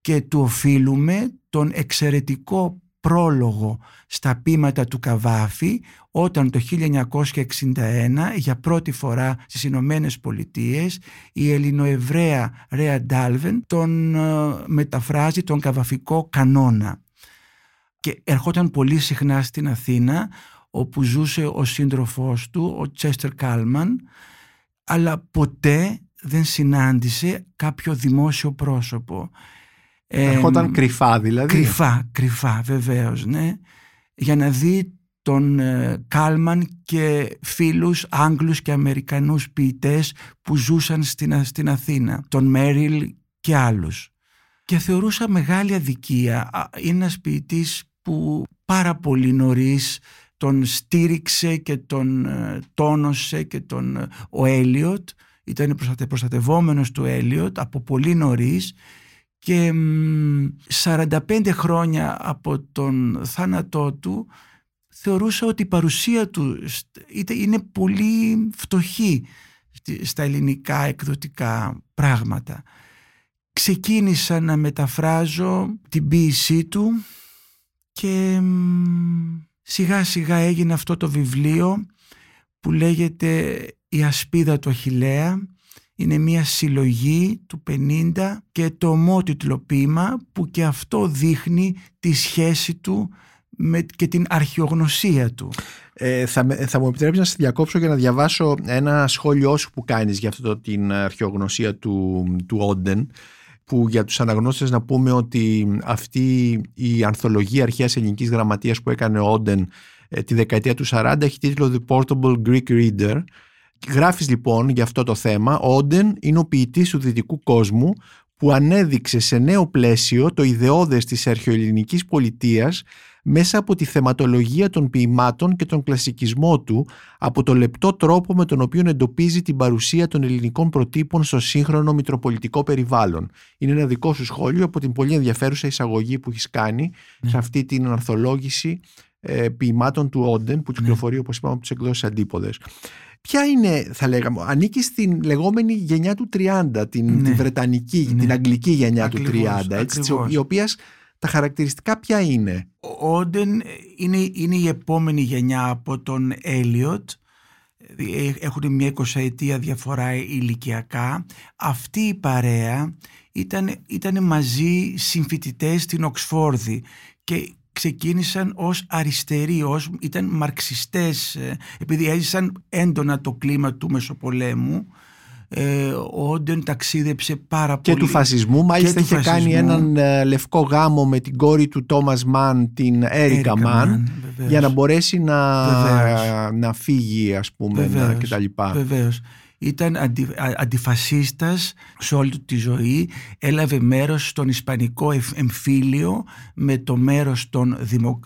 και του οφείλουμε τον εξαιρετικό πρόλογο στα πείματα του Καβάφη όταν το 1961 για πρώτη φορά στις Ηνωμένες Πολιτείες η Ελληνοεβραία Ρέα Ντάλβεν τον ε, μεταφράζει τον καβαφικό κανόνα και ερχόταν πολύ συχνά στην Αθήνα όπου ζούσε ο σύντροφός του, ο Τσέστερ Κάλμαν αλλά ποτέ δεν συνάντησε κάποιο δημόσιο πρόσωπο. Ερχόταν κρυφά δηλαδή. Κρυφά, κρυφά βεβαίως, ναι. Για να δει τον ε, Κάλμαν και φίλους Άγγλους και Αμερικανούς ποιητές που ζούσαν στην, στην Αθήνα, τον Μέριλ και άλλους. Και θεωρούσα μεγάλη αδικία. Είναι ένας ποιητής που πάρα πολύ νωρίς τον στήριξε και τον ε, τόνωσε και τον ε, ο Έλιοτ ήταν προστατευόμενος του Έλιοτ από πολύ νωρίς και 45 χρόνια από τον θάνατό του θεωρούσα ότι η παρουσία του είναι πολύ φτωχή στα ελληνικά εκδοτικά πράγματα. Ξεκίνησα να μεταφράζω την ποίησή του και σιγά σιγά έγινε αυτό το βιβλίο που λέγεται «Η ασπίδα του Αχιλέα». Είναι μια συλλογή του 50 και το ομότιτλο ποίημα που και αυτό δείχνει τη σχέση του με, και την αρχαιογνωσία του. Ε, θα, θα μου επιτρέψεις να σε διακόψω για να διαβάσω ένα σχόλιο σου που κάνεις για αυτό την αρχαιογνωσία του, του Όντεν που για τους αναγνώστες να πούμε ότι αυτή η ανθολογία αρχαίας ελληνικής γραμματείας που έκανε ο Όντεν ε, τη δεκαετία του 40 έχει τίτλο The Portable Greek Reader Γράφεις λοιπόν για αυτό το θέμα ο Όντεν είναι ο ποιητής του δυτικού κόσμου που ανέδειξε σε νέο πλαίσιο το ιδεώδες της αρχαιοελληνικής πολιτείας μέσα από τη θεματολογία των ποιημάτων και τον κλασικισμό του από το λεπτό τρόπο με τον οποίο εντοπίζει την παρουσία των ελληνικών προτύπων στο σύγχρονο μητροπολιτικό περιβάλλον. Είναι ένα δικό σου σχόλιο από την πολύ ενδιαφέρουσα εισαγωγή που έχεις κάνει ναι. σε αυτή την αρθολόγηση ε, ποιημάτων του Όντεν που κυκλοφορεί ναι. όπως είπαμε από τις εκδόσεις αντίποδες. Ποια είναι, θα λέγαμε, ανήκει στην λεγόμενη γενιά του 30, την, ναι. Βρετανική, ναι. την αγγλική γενιά του 30, έτσι, η οποία τα χαρακτηριστικά ποια είναι; Ο Όντεν είναι, είναι η επόμενη γενιά από τον Έλιοτ. Ε, έχουν μια εικοσαετία διαφορά ηλικιακά. Αυτή η παρέα ήταν, ήταν μαζί συμφοιτητές στην Οξφόρδη και ξεκίνησαν ως αριστεροί, ως, ήταν μαρξιστές ε, επειδή έζησαν έντονα το κλίμα του Μεσοπολέμου ε, ο Όντεν ταξίδεψε πάρα και πολύ. Του φασισμού, μάλιστα είχε κάνει έναν ε, λευκό γάμο με την κόρη του Τόμας Μαν, την Έρικα Μαν, για να μπορέσει να, να φύγει ας πούμε να, και τα λοιπά. Βεβαίως. Ήταν αντι, αντιφασίστας σε όλη του τη ζωή, έλαβε μέρος στον Ισπανικό εμφύλιο με το μέρος των,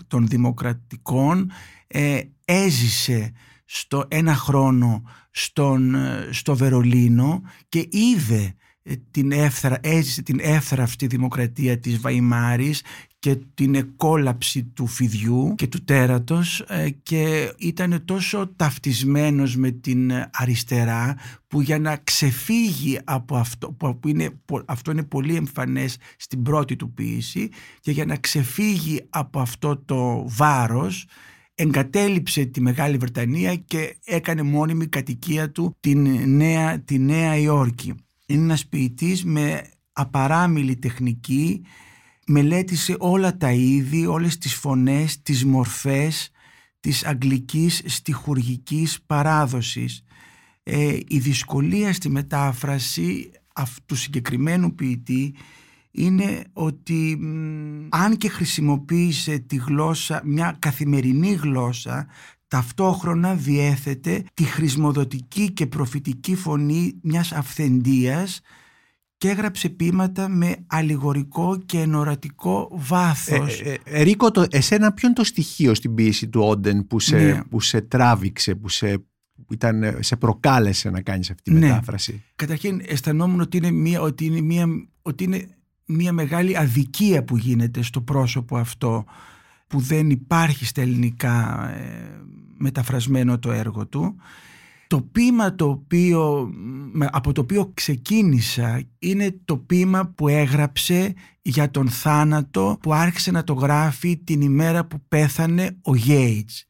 των δημοκρατικών, ε, έζησε στο ένα χρόνο στον, ε, στο Βερολίνο και είδε ε, την εύθρα, έζησε την εύθραυστη δημοκρατία της Βαϊμάρης και την εκόλαψη του φιδιού και του τέρατος ε, και ήταν τόσο ταυτισμένος με την αριστερά που για να ξεφύγει από αυτό που είναι, αυτό είναι πολύ εμφανές στην πρώτη του ποίηση και για να ξεφύγει από αυτό το βάρος εγκατέλειψε τη Μεγάλη Βρετανία και έκανε μόνιμη κατοικία του την Νέα, τη Νέα Υόρκη. Είναι ένας ποιητής με απαράμιλη τεχνική, μελέτησε όλα τα είδη, όλες τις φωνές, τις μορφές της αγγλικής στιχουργικής παράδοσης. Ε, η δυσκολία στη μετάφραση αυτού του συγκεκριμένου ποιητή είναι ότι αν και χρησιμοποίησε τη γλώσσα, μια καθημερινή γλώσσα, ταυτόχρονα διέθετε τη χρησμοδοτική και προφητική φωνή μιας αυθεντίας και έγραψε ποίηματα με αλληγορικό και ενορατικό βάθος. Ε, ε, ε Ρίκο, το, εσένα ποιο είναι το στοιχείο στην ποίηση του Όντεν που σε, ναι. που σε τράβηξε, που σε, ήταν, σε προκάλεσε να κάνεις αυτή τη ναι. μετάφραση; Καταρχήν αισθανόμουν ότι είναι, μια, ότι είναι, μια, ότι είναι μια μεγάλη αδικία που γίνεται στο πρόσωπο αυτό που δεν υπάρχει στα ελληνικά ε, μεταφρασμένο το έργο του Το ποίημα το οποίο, από το οποίο ξεκίνησα είναι το ποίημα που έγραψε για τον θάνατο που άρχισε να το γράφει την ημέρα που πέθανε ο Γέιτς.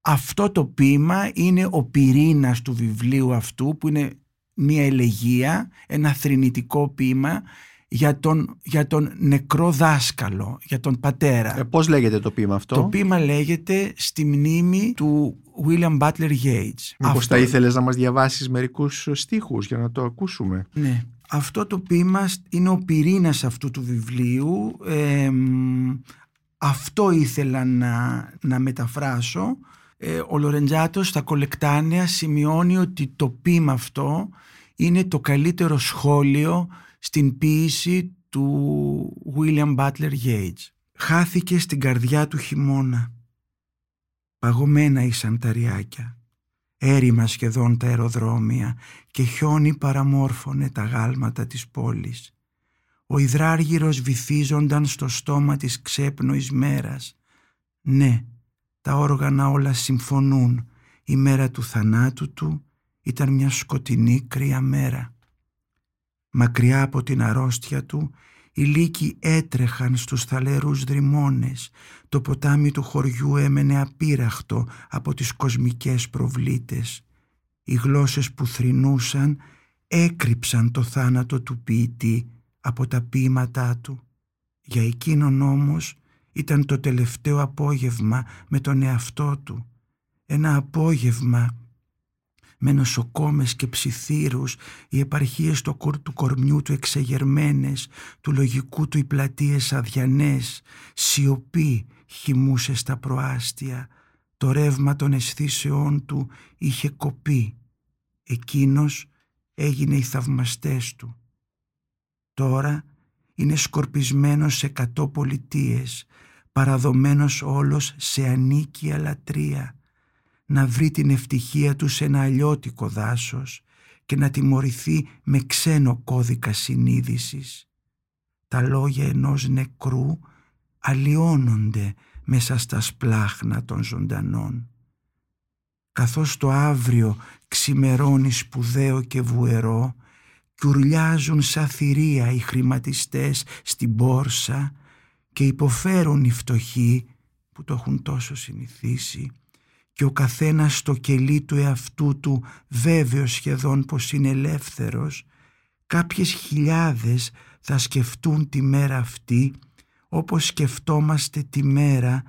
Αυτό το ποίημα είναι ο πυρήνας του βιβλίου αυτού που είναι μια ελεγία, ένα θρηνητικό ποίημα για τον, για τον νεκρό δάσκαλο, για τον πατέρα. Ε, πώς λέγεται το ποίημα αυτό; Το ποίημα λέγεται στη μνήμη του William Butler Yeats. Μήπως αυτό... θα ήθελες να μας διαβάσεις μερικούς στίχους για να το ακούσουμε; Ναι. Αυτό το ποίημα είναι ο πυρήνας αυτού του βιβλίου. αυτό ήθελα να, να μεταφράσω. Ε, ο Λορεντζάτος στα κολεκτάνια σημειώνει ότι το ποίημα αυτό είναι το καλύτερο σχόλιο στην ποίηση του William Butler Yeats. Χάθηκε στην καρδιά του χειμώνα. Παγωμένα ήσαν τα ριάκια. Έρημα σχεδόν τα αεροδρόμια και χιόνι παραμόρφωνε τα γάλματα της πόλης. Ο υδράργυρος βυθίζονταν στο στόμα της ξέπνοης μέρας. Ναι, τα όργανα όλα συμφωνούν. Η μέρα του θανάτου του ήταν μια σκοτεινή κρύα μέρα. Μακριά από την αρρώστια του, οι λύκοι έτρεχαν στους θαλερούς δρυμώνες. Το ποτάμι του χωριού έμενε απείραχτο από τις κοσμικές προβλήτες. Οι γλώσσες που θρυνούσαν έκρυψαν το θάνατο του ποιητή από τα ποίηματά του. Για εκείνον όμως ήταν το τελευταίο απόγευμα με τον εαυτό του. Ένα απόγευμα με νοσοκόμες και ψιθύρους, οι επαρχίες του κορμιού του εξεγερμένες, του λογικού του οι πλατείες αδιανές, σιωπή χυμούσε στα προάστια, το ρεύμα των αισθήσεών του είχε κοπεί. Εκείνος έγινε οι θαυμαστές του. Τώρα είναι σκορπισμένος σε εκατό πολιτείες, παραδομένος όλος σε ανίκια λατρεία, να βρει την ευτυχία του σε ένα αλλιώτικο δάσος και να τιμωρηθεί με ξένο κώδικα συνείδησης. Τα λόγια ενός νεκρού αλλοιώνονται μέσα στα σπλάχνα των ζωντανών. Καθώς το αύριο ξημερώνει σπουδαίο και βουερό και ουρλιάζουν σαν θηρία οι χρηματιστές στην πόρσα και υποφέρουν οι φτωχοί που το έχουν τόσο συνηθίσει και ο καθένας στο κελί του εαυτού του βέβαιος σχεδόν πως είναι ελεύθερος, κάποιες χιλιάδες θα σκεφτούν τη μέρα αυτή όπως σκεφτόμαστε τη μέρα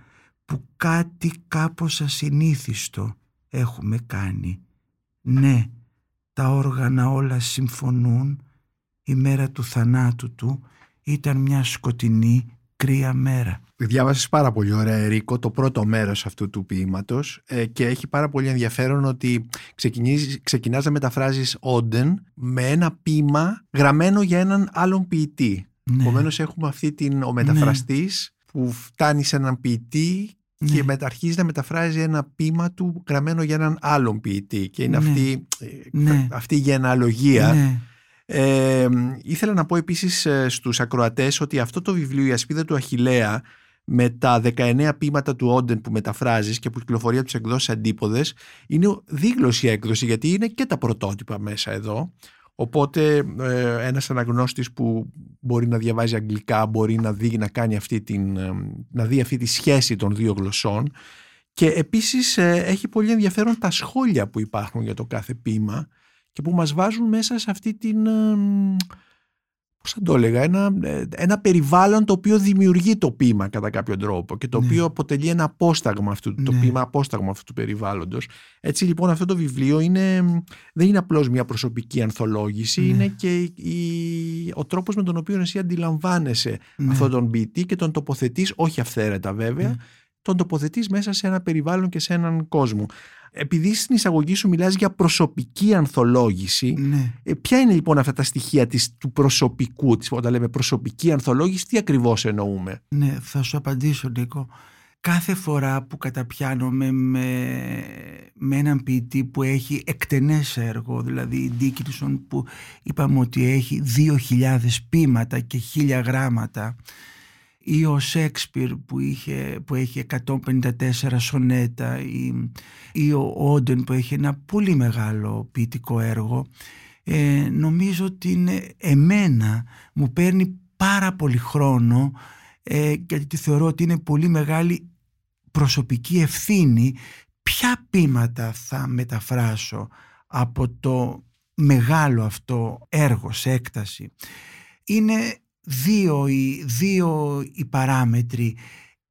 που κάτι κάπως ασυνήθιστο έχουμε κάνει. Ναι, τα όργανα όλα συμφωνούν, η μέρα του θανάτου του ήταν μια σκοτεινή κρύα μέρα. Διάβασες πάρα πολύ ωραία Ερίκο το πρώτο μέρος αυτού του ποίηματος ε, και έχει πάρα πολύ ενδιαφέρον ότι ξεκινάς να μεταφράζεις όντεν με ένα ποίημα γραμμένο για έναν άλλον ποιητή. Ναι. Επομένως έχουμε αυτή την ο μεταφραστής ναι. που φτάνει σε έναν ποιητή και ναι. μεταρχίζει να μεταφράζει ένα ποίημα του γραμμένο για έναν άλλον ποιητή και είναι ναι. αυτή, ε, ναι. αυτή η γενεαλογία ναι. Ε, ήθελα να πω επίσης ε, στους ακροατές ότι αυτό το βιβλίο «Η ασπίδα του Αχιλέα» με τα 19 ποίηματα του Όντεν που μεταφράζεις και που κυκλοφορεί από τις εκδόσεις αντίποδες είναι δίγλωση έκδοση γιατί είναι και τα πρωτότυπα μέσα εδώ. Οπότε ε, ένας αναγνώστης που μπορεί να διαβάζει αγγλικά μπορεί να δει, να κάνει αυτή την, ε, να δει αυτή τη σχέση των δύο γλωσσών. Και επίσης ε, έχει πολύ ενδιαφέρον τα σχόλια που υπάρχουν για το κάθε ποίημα και που μας βάζουν μέσα σε αυτή την πώς θα το έλεγα, ένα, ε, ένα περιβάλλον το οποίο δημιουργεί το ποίημα κατά κάποιο τρόπο και το ναι. οποίο αποτελεί ένα απόσταγμα αυτού, το ναι. ποίημα απόσταγμα αυτού του περιβάλλοντος. Έτσι λοιπόν αυτό το βιβλίο είναι, δεν είναι απλώς μια προσωπική ανθολόγηση, ναι. είναι και η, ο τρόπος με τον οποίο εσύ αντιλαμβάνεσαι ναι. αυτόν τον ποιητή και τον τοποθετείς, όχι αυθαίρετα βέβαια, τον τοποθετείς μέσα σε ένα περιβάλλον και σε έναν κόσμο. Επειδή στην εισαγωγή σου μιλάς για προσωπική ανθολόγηση, ναι. Ε, ποια είναι λοιπόν αυτά τα στοιχεία της, του προσωπικού, της, όταν λέμε προσωπική ανθολόγηση, τι ακριβώς εννοούμε; Ναι, θα σου απαντήσω Νίκο. Κάθε φορά που καταπιάνομαι με, με έναν ποιητή που έχει εκτενές έργο, δηλαδή η Ντίκινσον που είπαμε ότι έχει 2.000 πείματα και 1.000 γράμματα, ή ο Σέξπιρ που, είχε, που έχει 154 σονέτα ή, ή ο Όντεν που έχει ένα πολύ μεγάλο ποιητικό έργο ε, νομίζω ότι είναι εμένα μου παίρνει πάρα πολύ χρόνο ε, γιατί θεωρώ ότι είναι πολύ μεγάλη προσωπική ευθύνη ποια πείματα θα μεταφράσω από το μεγάλο αυτό έργο σε έκταση; Είναι δύο οι, δύο οι παράμετροι.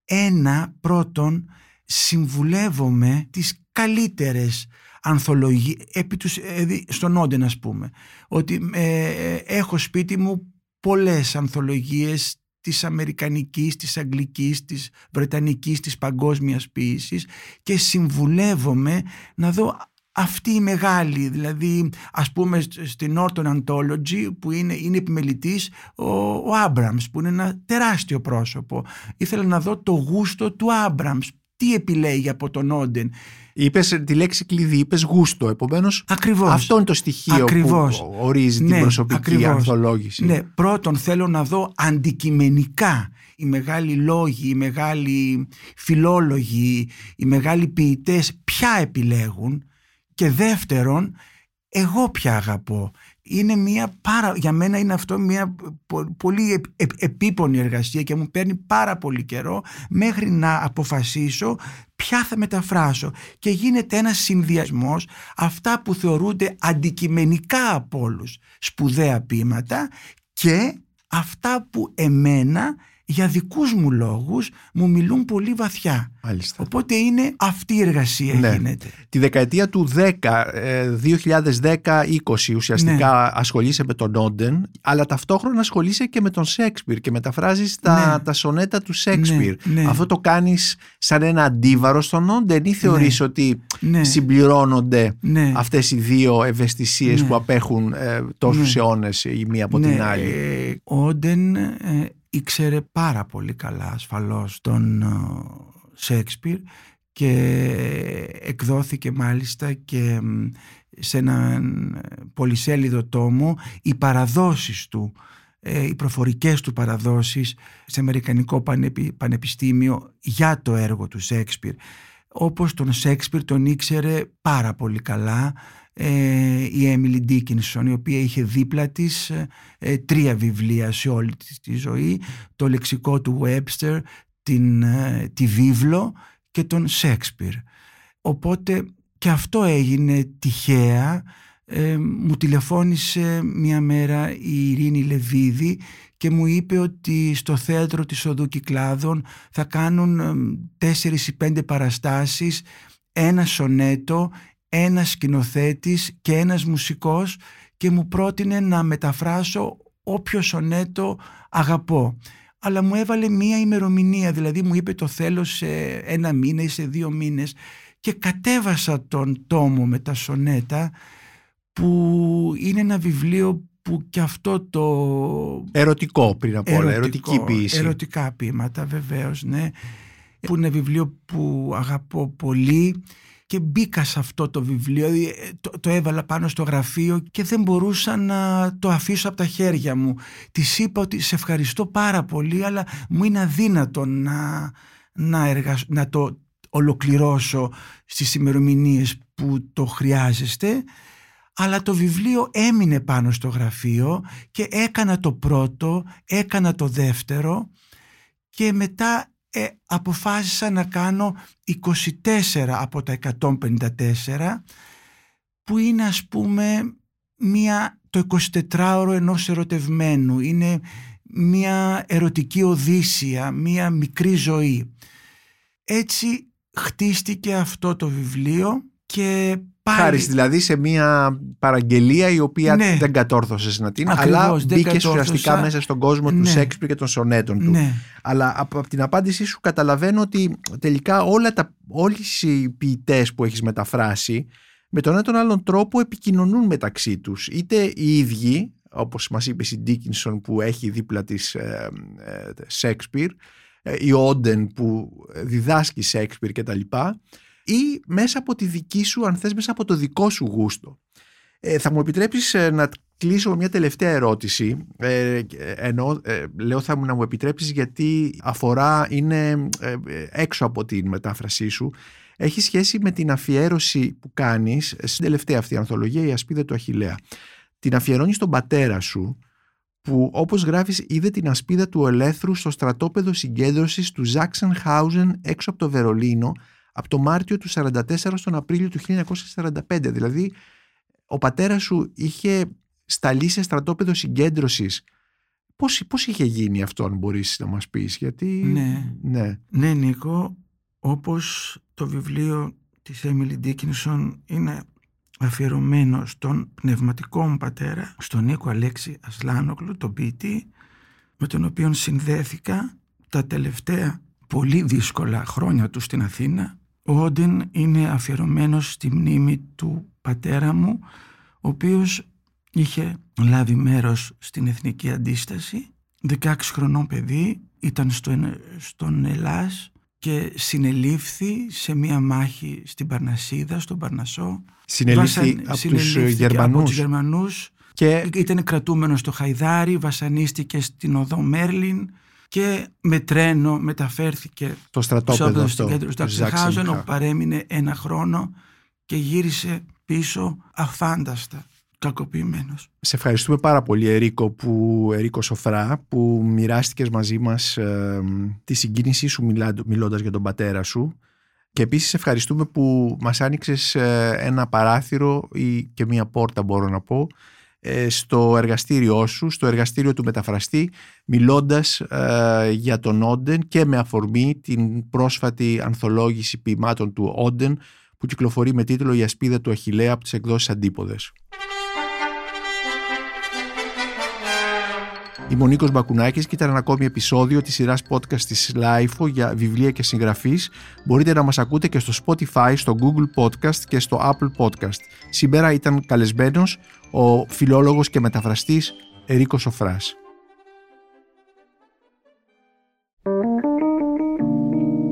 Ένα, πρώτον, συμβουλεύομαι τις καλύτερες ανθολογίες, επί τους, ε, στον Όντεν ας πούμε, ότι ε, έχω σπίτι μου πολλές ανθολογίες της αμερικανικής, της αγγλικής, της βρετανικής, της παγκόσμιας ποίησης και συμβουλεύομαι να δω αυτή η μεγάλη, δηλαδή ας πούμε στην Norton Anthology που είναι, είναι επιμελητής ο, ο Άμπραμς που είναι ένα τεράστιο πρόσωπο. Ήθελα να δω το γούστο του Άμπραμς, τι επιλέγει από τον Όντεν; Είπες τη λέξη κλειδί, είπες γούστο. Επομένως, αυτό είναι το στοιχείο ακριβώς. που ορίζει ναι, την προσωπική ακριβώς. ανθολόγηση. Ναι, πρώτον θέλω να δω αντικειμενικά οι μεγάλοι λόγοι, οι μεγάλοι φιλόλογοι, οι μεγάλοι ποιητές ποια επιλέγουν και δεύτερον εγώ πια αγαπώ. Είναι μια πάρα, για μένα είναι αυτό μια πολύ επίπονη εργασία και μου παίρνει πάρα πολύ καιρό μέχρι να αποφασίσω ποια θα μεταφράσω και γίνεται ένας συνδυασμός αυτά που θεωρούνται αντικειμενικά από όλους σπουδαία ποίηματα και αυτά που εμένα για δικούς μου λόγους μου μιλούν πολύ βαθιά. Μάλιστα. Οπότε είναι αυτή η εργασία Ναι. γίνεται. Τη δεκαετία του 10, ε, 2010-20 ουσιαστικά Ναι. ασχολείσαι με τον Όντεν, αλλά ταυτόχρονα ασχολείσαι και με τον Σέξπιρ και μεταφράζεις τα, Ναι. τα σονέτα του Σέξπιρ. Ναι, ναι. Αυτό το κάνεις σαν ένα αντίβαρο στον Όντεν ή θεωρείς ότι Ναι. συμπληρώνονται Ναι. αυτές οι δύο ευαισθησίες Ναι. που απέχουν ε, τόσους Ναι. αιώνες η μία από την άλλη; ε, ο Όντεν ε, ήξερε πάρα πολύ καλά ασφαλώς τον ε, Σέξπιρ και εκδόθηκε μάλιστα και μ, σε έναν ε, πολυσέλιδο τόμο. Οι παραδόσεις του ε, οι προφορικές του παραδόσεις σε Αμερικανικό Πανεπι- Πανεπιστήμιο για το έργο του Σέξπιρ. Όπως τον Σέξπιρ τον ήξερε πάρα πολύ καλά ε, η Έμιλι Ντίκινσον η οποία είχε δίπλα της ε, τρία βιβλία σε όλη της τη ζωή. Το λεξικό του Webster την, ε, τη βίβλο και τον Σέξπιρ οπότε και αυτό έγινε τυχαία. Ε, μου τηλεφώνησε μια μέρα η Ειρήνη Λεβίδη και μου είπε ότι στο θέατρο της Οδού Κυκλάδων θα κάνουν ε, τέσσερις ή πέντε παραστάσεις ένα σονέτο, ένας σκηνοθέτης και ένας μουσικός και μου πρότεινε να μεταφράσω όποιο σονέτο αγαπώ. Αλλά μου έβαλε μία ημερομηνία, δηλαδή μου είπε το θέλω σε ένα μήνα ή σε δύο μήνες και κατέβασα τον τόμο με τα σονέτα που είναι ένα βιβλίο που και αυτό το Ερωτικό πριν από όλα, ερωτικό, ερωτική ποιήση. Ερωτικά ποίηματα βεβαίως, ναι. Που είναι βιβλίο που αγαπώ πολύ και μπήκα σε αυτό το βιβλίο, ε, το, το έβαλα πάνω στο γραφείο και δεν μπορούσα να το αφήσω από τα χέρια μου. Της είπα ότι σε ευχαριστώ πάρα πολύ αλλά μου είναι αδύνατο να, να, εργασ... να το ολοκληρώσω στις ημερομηνίες που το χρειάζεστε αλλά το βιβλίο έμεινε πάνω στο γραφείο και έκανα το πρώτο, έκανα το δεύτερο και μετά ε, αποφάσισα να κάνω 24 από τα 154 που είναι ας πούμε μια, το 24ωρο ενός ερωτευμένου είναι μια ερωτική οδύσσια, μια μικρή ζωή. Έτσι χτίστηκε αυτό το βιβλίο και πάλι... Χάρη δηλαδή σε μια παραγγελία η οποία Ναι. δεν κατόρθωσες να την Ακριβώς, αλλά δεν μπήκες κατόρθωσα. ουσιαστικά μέσα στον κόσμο του Ναι. Σέξπιρ και των σονέτων του. Ναι, Αλλά από, από την απάντησή σου καταλαβαίνω ότι τελικά όλα τα, όλες οι ποιητές που έχεις μεταφράσει με τον ένα ή τον άλλον τρόπο επικοινωνούν μεταξύ τους. Είτε οι ίδιοι, όπως μας είπε η Ντίκινσον που έχει δίπλα της ε, ε, Σέξπιρ, ε, η Όντεν που διδάσκει Σέξπιρ κτλ. Ή μέσα από τη δική σου, αν θες, μέσα από το δικό σου γούστο. Ε, θα μου επιτρέψεις ε, να κλείσω με μια τελευταία ερώτηση. Ε, ενώ ε, λέω θα μου να μου επιτρέψεις γιατί αφορά, είναι έξω από την μετάφρασή σου. Έχει σχέση με την αφιέρωση που κάνεις στην τελευταία αυτή ανθολογία «Η ασπίδα του Αχιλέα». Την αφιερώνεις στον πατέρα σου που όπως γράφεις είδε την ασπίδα του ελεύθερου στο στρατόπεδο συγκέντρωσης του Ζάξενχάουζεν έξω από το Βερολίνο από το Μάρτιο του 1944 στον Απρίλιο του 1945. Δηλαδή ο πατέρας σου είχε σταλεί σε στρατόπεδο συγκέντρωσης. Πώς, πώς είχε γίνει αυτό αν μπορείς να μας πεις γιατί... Ναι, ναι. ναι Νίκο, όπως το βιβλίο της Έμιλι Ντίκινσον είναι αφιερωμένο στον πνευματικό μου πατέρα, στον Νίκο Αλέξη Ασλάνογλου, τον ποιητή, με τον οποίο συνδέθηκα τα τελευταία πολύ δύσκολα χρόνια του στην Αθήνα. Ο Όντιν είναι αφιερωμένος στη μνήμη του πατέρα μου, ο οποίος είχε λάβει μέρος στην Εθνική Αντίσταση, 16 χρονών παιδί, ήταν στο, στον Ελλάς και συνελήφθη σε μία μάχη στην Παρνασίδα, στον Παρνασό. Συνελήφθη από τους Γερμανούς. Από τους Γερμανούς και... Ήταν κρατούμενος στο Χαϊδάρι, βασανίστηκε στην οδό Μέρλιν και με τρένο μεταφέρθηκε στο στρατόπεδο στο κέντρο του Αξεχάζεν όπου παρέμεινε ένα χρόνο και γύρισε πίσω αφάνταστα κακοποιημένος. Σε ευχαριστούμε πάρα πολύ Ερίκο, που, Ερίκο Σοφρά που μοιράστηκες μαζί μας ε, τη συγκίνησή σου μιλά, μιλώντας για τον πατέρα σου και επίσης ευχαριστούμε που μας άνοιξες ε, ένα παράθυρο ή και μία πόρτα μπορώ να πω ε, στο εργαστήριό σου, στο εργαστήριο του μεταφραστή μιλώντας για τον Όντεν και με αφορμή την πρόσφατη ανθολόγηση ποιημάτων του Όντεν που κυκλοφορεί με τίτλο «Η ασπίδα του Αχιλέα» από τις εκδόσεις Αντίποδες. Είμαι ο Νίκος Μπακουνάκης και ήταν ένα ακόμη επεισόδιο της σειράς podcast της LIFO για βιβλία και συγγραφή. Μπορείτε να μας ακούτε και στο Spotify, στο Google Podcast και στο Apple Podcast. Σήμερα ήταν καλεσμένος ο φιλόλογος και μεταφραστής Ερίκο Σοφράς.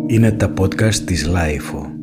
Είναι τα podcast της LIFO.